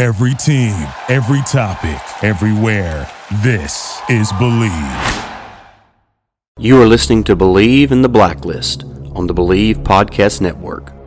Every team, every topic, everywhere. This is Bleav. You are listening to Bleav in the Blacklist on the Bleav Podcast Network.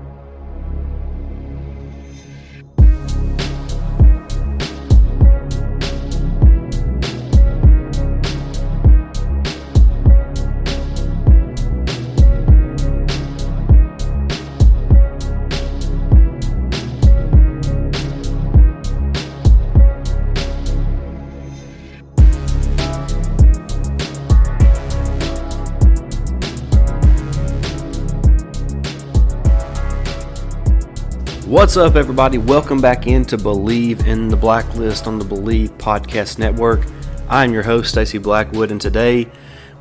What's up, everybody? Welcome back into Bleav in the Blacklist on the Bleav Podcast Network. I'm your host, Stacy Blackwood, and today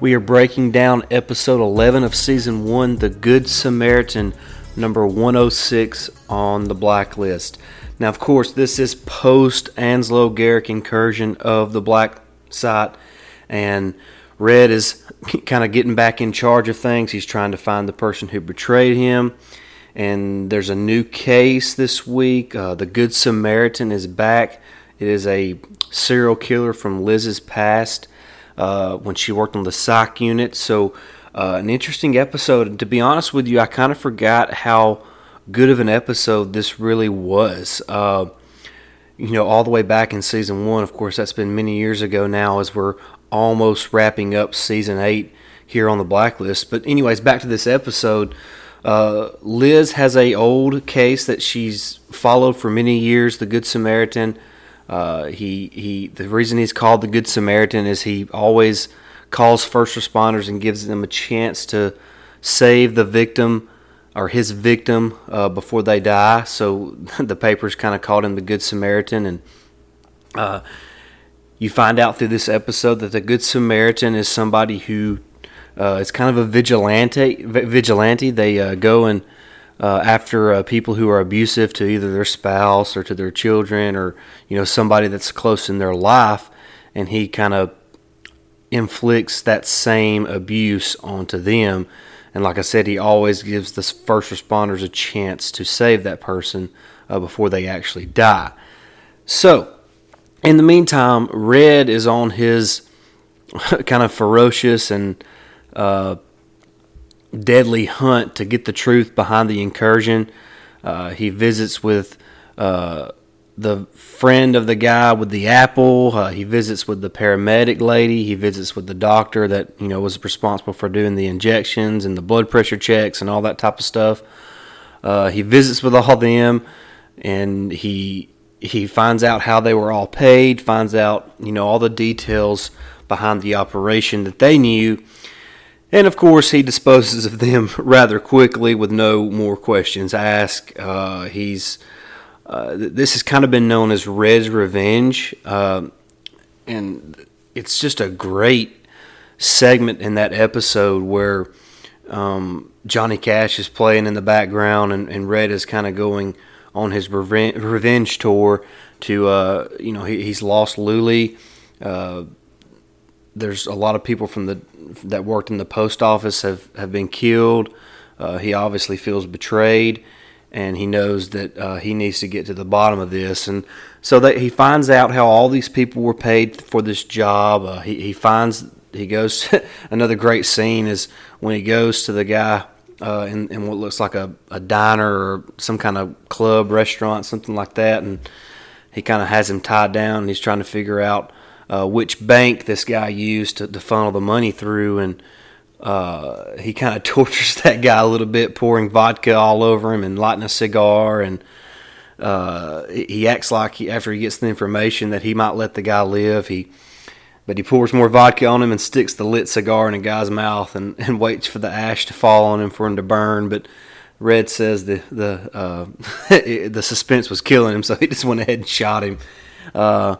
we are breaking down episode 11 of season 1, The Good Samaritan, number 106 on the Blacklist. Now, of course, this is post Anslo Garrick incursion of the Black Site, and Red is kind of getting back in charge of things. He's trying to find the person who betrayed him and there's a new case this week. Uh, the Good Samaritan is back. It is a serial killer from Liz's past uh, when she worked on the psych unit. So, uh, an interesting episode. And to be honest with you, I kind of forgot how good of an episode this really was. Uh, you know, all the way back in season one, of course, that's been many years ago now, as we're almost wrapping up season eight here on the blacklist. But, anyways, back to this episode. Uh, Liz has a old case that she's followed for many years. The Good Samaritan. Uh, he he. The reason he's called the Good Samaritan is he always calls first responders and gives them a chance to save the victim or his victim uh, before they die. So the papers kind of called him the Good Samaritan, and uh, you find out through this episode that the Good Samaritan is somebody who uh, it's kind of a vigilante. Vigilante. They uh, go and uh, after uh, people who are abusive to either their spouse or to their children or you know somebody that's close in their life, and he kind of inflicts that same abuse onto them. And like I said, he always gives the first responders a chance to save that person uh, before they actually die. So, in the meantime, Red is on his kind of ferocious and uh, deadly hunt to get the truth behind the incursion. Uh, he visits with uh, the friend of the guy with the apple. Uh, he visits with the paramedic lady. He visits with the doctor that you know was responsible for doing the injections and the blood pressure checks and all that type of stuff. Uh, he visits with all them, and he he finds out how they were all paid. Finds out you know all the details behind the operation that they knew and of course, he disposes of them rather quickly with no more questions asked. Uh, he's uh, this has kind of been known as Red's Revenge, uh, and it's just a great segment in that episode where um, Johnny Cash is playing in the background, and, and Red is kind of going on his revenge, revenge tour to uh, you know he, he's lost Luli. There's a lot of people from the that worked in the post office have, have been killed. Uh, he obviously feels betrayed, and he knows that uh, he needs to get to the bottom of this. And so that he finds out how all these people were paid for this job. Uh, he he finds he goes another great scene is when he goes to the guy uh, in, in what looks like a, a diner or some kind of club restaurant something like that, and he kind of has him tied down. and He's trying to figure out uh, which bank this guy used to, to funnel the money through, and uh, he kind of tortures that guy a little bit, pouring vodka all over him and lighting a cigar, and uh, he acts like he, after he gets the information that he might let the guy live, he but he pours more vodka on him and sticks the lit cigar in the guy's mouth and, and waits for the ash to fall on him for him to burn. But Red says the the uh, the suspense was killing him, so he just went ahead and shot him. Uh,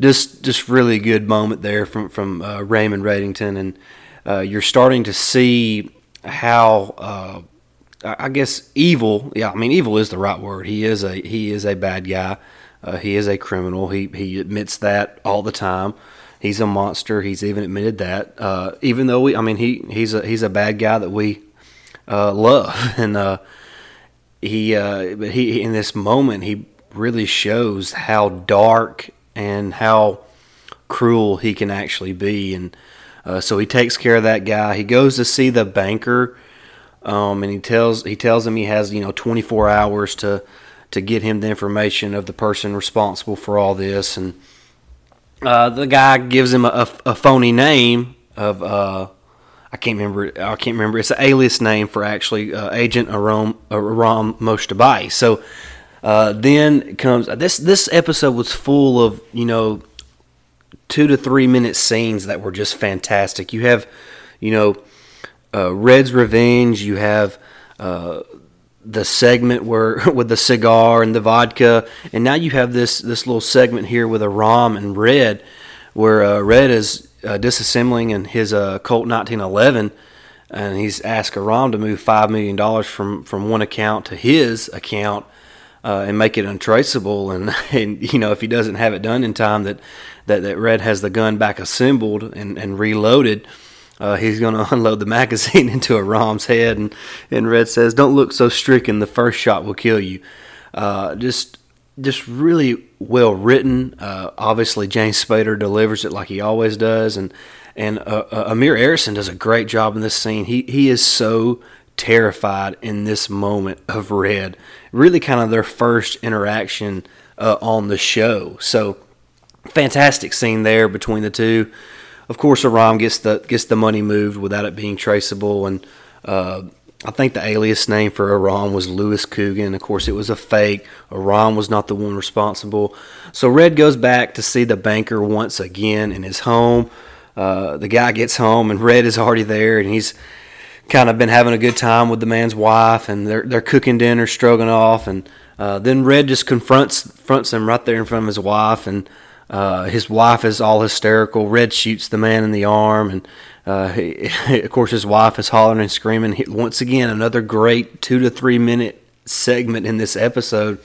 just just really good moment there from from uh, Raymond Reddington, and uh, you're starting to see how uh, I guess evil. Yeah, I mean evil is the right word. He is a he is a bad guy. Uh, he is a criminal. He he admits that all the time. He's a monster. He's even admitted that. Uh, even though we, I mean, he he's a he's a bad guy that we uh, love, and he but he in this moment he really shows how dark and how cruel he can actually be, and uh, so he takes care of that guy. He goes to see the banker, um, and he tells he tells him he has you know 24 hours to to get him the information of the person responsible for all this, and uh, the guy gives him a, a phony name of uh, I can't remember. I can't remember. It's an alias name for actually uh, Agent Aram Aram Mojtabai. So uh, then comes this. This episode was full of you know two to three minute scenes that were just fantastic. You have you know uh, Red's Revenge. You have uh, the segment where with the cigar and the vodka, and now you have this this little segment here with Aram and Red, where uh, Red is uh, disassembling in his Colt 1911, and he's asked Aram to move five million dollars from from one account to his account. Uh, and make it untraceable, and, and you know if he doesn't have it done in time, that that, that Red has the gun back assembled and, and reloaded, uh, he's going to unload the magazine into Aram's head, and, and Red says, "Don't look so stricken. The first shot will kill you." Uh, just just really well written. Uh, obviously, James Spader delivers it like he always does, and and uh, uh, Amir Arison does a great job in this scene. He he is so terrified in this moment of Red. Really, kind of their first interaction uh, on the show. So, fantastic scene there between the two of course, Aram gets the gets the money moved without it being traceable, and uh, I think the alias name for Aram was Lewis Coogan. Of course, it was a fake. Aram was not the one responsible. So Red goes back to see the banker once again in his home. Uh, the guy gets home, and Red is already there, and he's kind of been having a good time with the man's wife, and they're they're cooking dinner, stroganoff, and uh, then Red just confronts confronts him right there in front of his wife, and uh, his wife is all hysterical. Red shoots the man in the arm, and uh, he, of course his wife is hollering and screaming. Once again, another great two to three minute segment in this episode.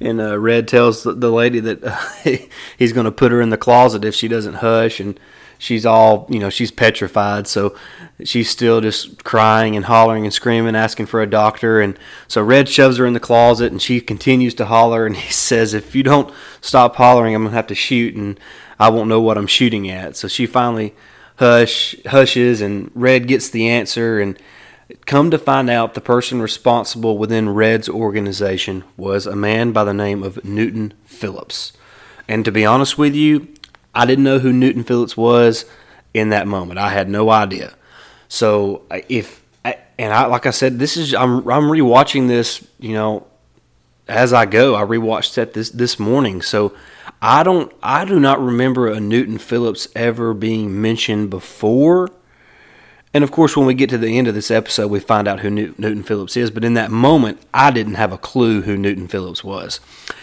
And uh, Red tells the, the lady that he's going to put her in the closet if she doesn't hush, and she's all you know she's petrified. So she's still just crying and hollering and screaming asking for a doctor. And so red shoves her in the closet and she continues to holler. And he says if you don't stop hollering i'm going to have to shoot and i won't know what i'm shooting at. So she finally hush hushes and red gets the answer. And come to find out the person responsible within red's organization was a man by the name of newton phillips. And to be honest with you I didn't know who Newton Phillips was in that moment. I had no idea. So if and I like I said, this is I'm I'm rewatching this. You know, as I go, I rewatched that this this morning. So I don't I do not remember a Newton Phillips ever being mentioned before. And of course, when we get to the end of this episode, we find out who Newton Phillips is. But in that moment, I didn't have a clue who Newton Phillips was.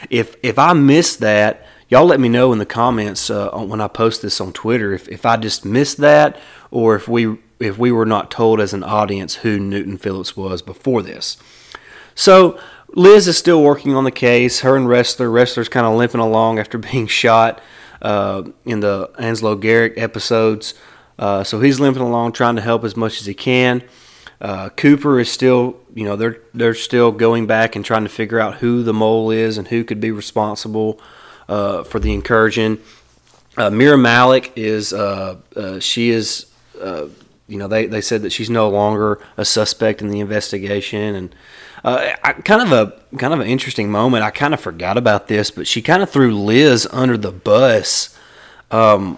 If if I missed that, y'all let me know in the comments uh, when I post this on Twitter if, if I just missed that or if we if we were not told as an audience who Newton Phillips was before this. So Liz is still working on the case. Her and Ressler Ressler's kind of limping along after being shot uh, in the Anslo Garrick episodes. Uh, so he's limping along, trying to help as much as he can. Uh, Cooper is still, you know, they're they're still going back and trying to figure out who the mole is and who could be responsible uh, for the incursion. Uh, Meera Malik is uh, uh she is uh, you know they, they said that she's no longer a suspect in the investigation and uh, I, kind of a kind of an interesting moment. I kind of forgot about this, but she kind of threw Liz under the bus. Um,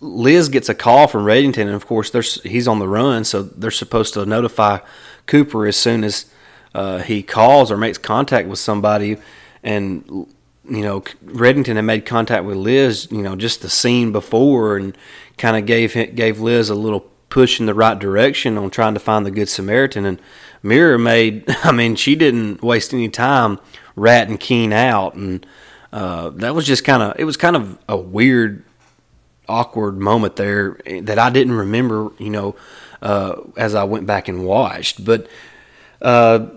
Liz gets a call from Reddington, and of course, there's he's on the run, so they're supposed to notify Cooper as soon as uh, he calls or makes contact with somebody. And you know, Reddington had made contact with Liz, you know, just the scene before, and kind of gave gave Liz a little push in the right direction on trying to find the Good Samaritan. And Meera made, I mean, she didn't waste any time ratting Keen out. And uh, that was just kind of, it was kind of a weird, awkward moment there that I didn't remember, you know, uh, as I went back and watched. But uh,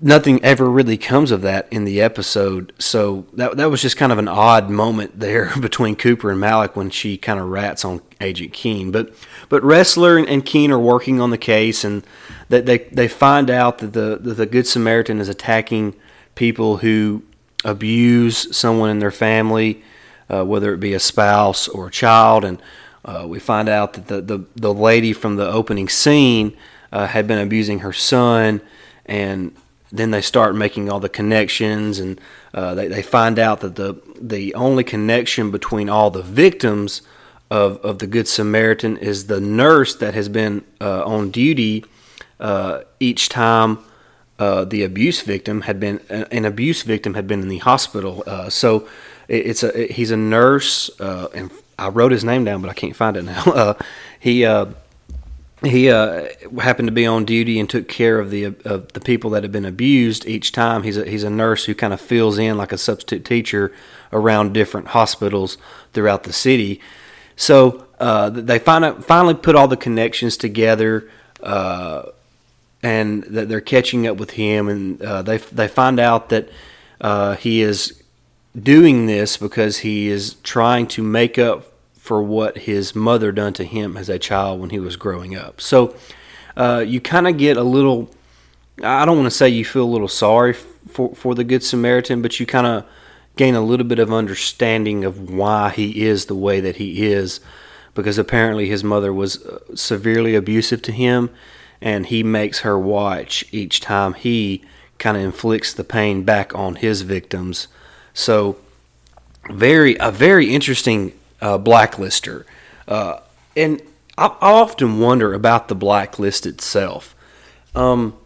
nothing ever really comes of that in the episode. So that that was just kind of an odd moment there between Cooper and Malik when she kind of rats on Agent Keen. But but Ressler and, and Keen are working on the case, and that they they find out that the that the Good Samaritan is attacking people who abuse someone in their family, uh, whether it be a spouse or a child, and uh, we find out that the, the the lady from the opening scene uh, had been abusing her son and then they start making all the connections and uh, they, they find out that the the only connection between all the victims of, of the Good Samaritan is the nurse that has been uh, on duty uh, each time uh, the abuse victim had been an abuse victim had been in the hospital. Uh, so it, it's a he's a nurse uh, and I wrote his name down but I can't find it now. he he uh, happened to be on duty and took care of the of the people that had been abused each time. He's a he's a nurse who kind of fills in like a substitute teacher around different hospitals throughout the city. So uh, they finally finally put all the connections together, uh, and that they're catching up with him, and uh, they they find out that uh, he is doing this because he is trying to make up for what his mother done to him as a child when he was growing up. So uh, you kind of get a little. I don't want to say you feel a little sorry for for the Good Samaritan, but you kind of gain a little bit of understanding of why he is the way that he is, because apparently his mother was uh, severely abusive to him, and he makes her watch each time he kind of inflicts the pain back on his victims. So very a very interesting uh, blacklister. Uh, and I, often wonder about the blacklist itself. Um,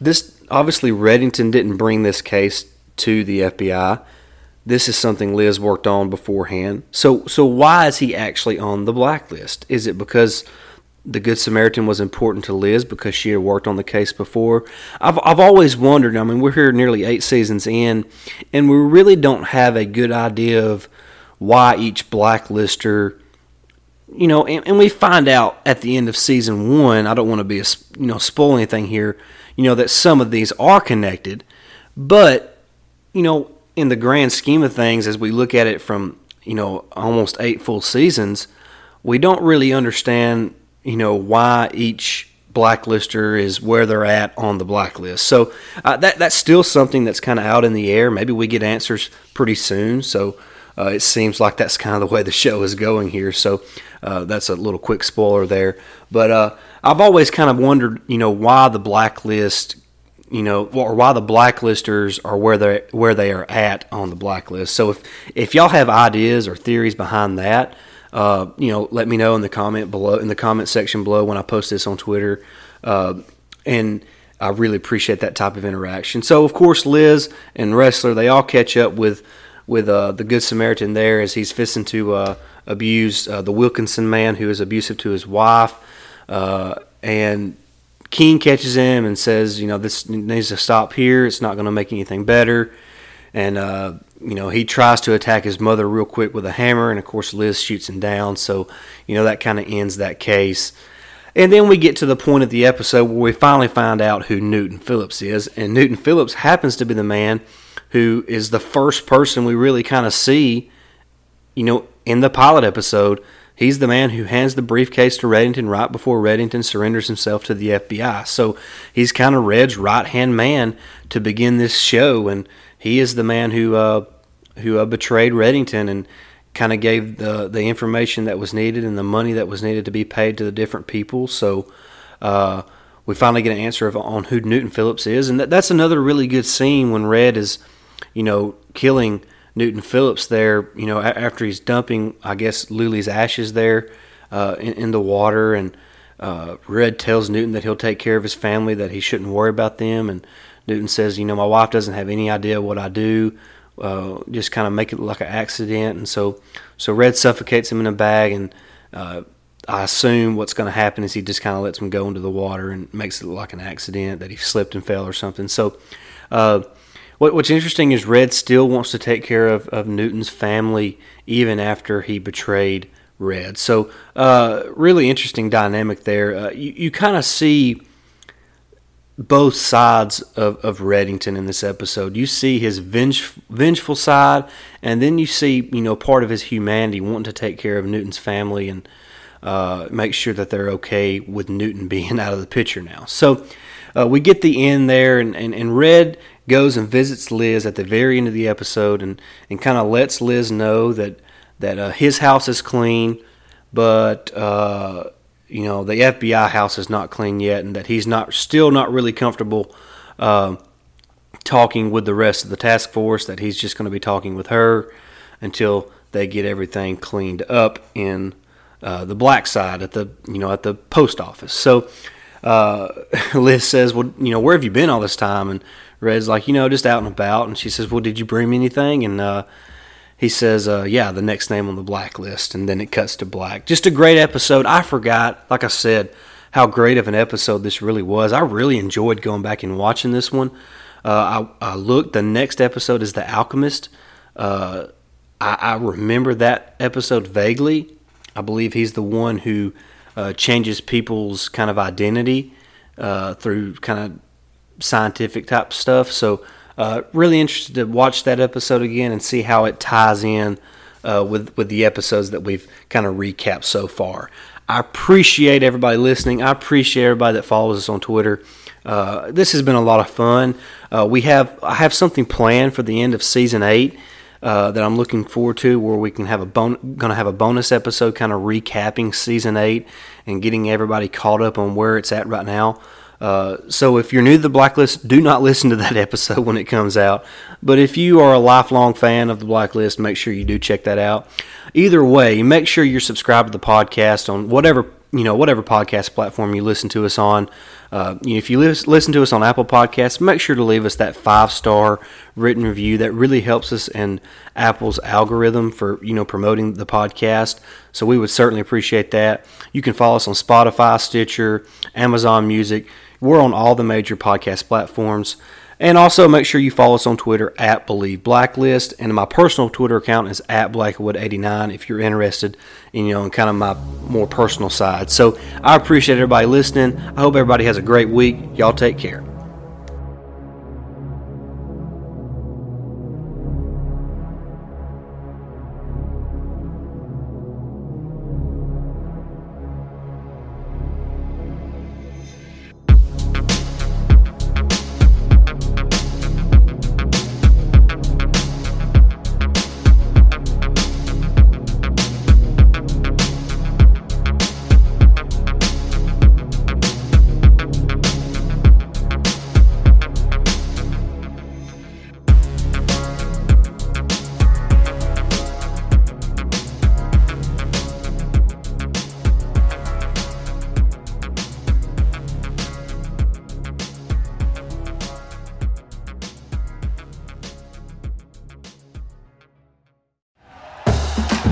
this obviously Reddington didn't bring this case to the FBI. This is something Liz worked on beforehand. So, so why is he actually on the blacklist? Is it because the Good Samaritan was important to Liz because she had worked on the case before. I've I've always wondered. I mean, we're here nearly eight seasons in, and we really don't have a good idea of why each blacklister you know and, and, we find out at the end of season one i don't want to be a, you know spoil anything here you know that some of these are connected. But you know in the grand scheme of things as we look at it from you know almost eight full seasons we don't really understand you know why each blacklister is where they're at on the blacklist. So uh, that that's still something that's kind of out in the air. Maybe we get answers pretty soon. So uh, it seems like that's kind of the way the show is going here. So uh, that's a little quick spoiler there. But uh, I've always kind of wondered, you know, why the blacklist, you know, or why the blacklisters are where they where they are at on the blacklist. So if if y'all have ideas or theories behind that, uh, you know, let me know in the comment below in the comment section below when I post this on Twitter. Uh, and I really appreciate that type of interaction. So of course, Liz and Ressler, they all catch up with with uh, the Good Samaritan there as he's fisting to uh, abuse uh, the Wilkinson man who is abusive to his wife. Uh, and Keen catches him and says, you know, this needs to stop here. It's not going to make anything better. And, uh, you know, he tries to attack his mother real quick with a hammer. And, of course, Liz shoots him down. So, you know, that kind of ends that case. And then we get to the point of the episode where we finally find out who Newton Phillips is. And Newton Phillips happens to be the man who is the first person we really kind of see, you know, in the pilot episode. He's the man who hands the briefcase to Reddington right before Reddington surrenders himself to the FBI. So he's kind of Red's right hand man to begin this show, and he is the man who uh, who uh, betrayed Reddington and kind of gave the the information that was needed and the money that was needed to be paid to the different people. So. Uh, we finally get an answer of, on who Newton Phillips is, and that, that's another really good scene when Red is you know, killing Newton Phillips there, you know, after he's dumping, I guess, Luli's ashes there uh, in, in, the water. And uh, Red tells Newton that he'll take care of his family, that he shouldn't worry about them. And Newton says, you know, my wife doesn't have any idea what I do. Uh, just kind of make it look like an accident. And so, so Red suffocates him in a bag and uh, I assume what's going to happen is he just kind of lets him go into the water and makes it look like an accident that he slipped and fell or something. So, uh, what, what's interesting is Red still wants to take care of, of Newton's family even after he betrayed Red. So, uh, really interesting dynamic there. Uh, you you kind of see both sides of, of Reddington in this episode. You see his venge, vengeful side, and then you see you know part of his humanity, wanting to take care of Newton's family and uh, make sure that they're okay with Newton being out of the picture now. So uh, we get the end there, and, and, and Red goes and visits Liz at the very end of the episode, and, and kind of lets Liz know that that uh, his house is clean, but uh, you know the FBI house is not clean yet, and that he's not still not really comfortable uh, talking with the rest of the task force. That he's just going to be talking with her until they get everything cleaned up in uh, the black side at the you know at the post office. So uh, Liz says, "Well, you know, where have you been all this time?" And Red's like, "You know, just out and about." And she says, "Well, did you bring me anything?" And uh, he says, uh, "Yeah, the next name on the blacklist." And then it cuts to black. Just a great episode. I forgot, like I said, how great of an episode this really was. I really enjoyed going back and watching this one. Uh, I, I looked. The next episode is The Alchemist. Uh, I, I remember that episode vaguely. I believe he's the one who uh, changes people's kind of identity uh, through kind of scientific type stuff. So, uh, really interested to watch that episode again and see how it ties in uh, with with the episodes that we've kind of recapped so far. I appreciate everybody listening. I appreciate everybody that follows us on Twitter. Uh, this has been a lot of fun. Uh, we have I have something planned for the end of season eight. Uh, that I'm looking forward to, where we can have a bon- going to have a bonus episode, kind of recapping season eight and getting everybody caught up on where it's at right now. Uh, so if you're new to the blacklist, do not listen to that episode when it comes out. But if you are a lifelong fan of the blacklist, make sure you do check that out. Either way, make sure you're subscribed to the podcast on whatever you know whatever podcast platform you listen to us on. Uh, if you listen to us on Apple Podcasts, make sure to leave us that five star written review. That really helps us in Apple's algorithm for you know promoting the podcast. So we would certainly appreciate that. You can follow us on Spotify, Stitcher, Amazon Music. We're on all the major podcast platforms. And also make sure you follow us on Twitter at Bleav Blacklist. And my personal Twitter account is at Blackwood89 if you're interested in, you know, in kind of my more personal side. So I appreciate everybody listening. I hope everybody has a great week. Y'all take care.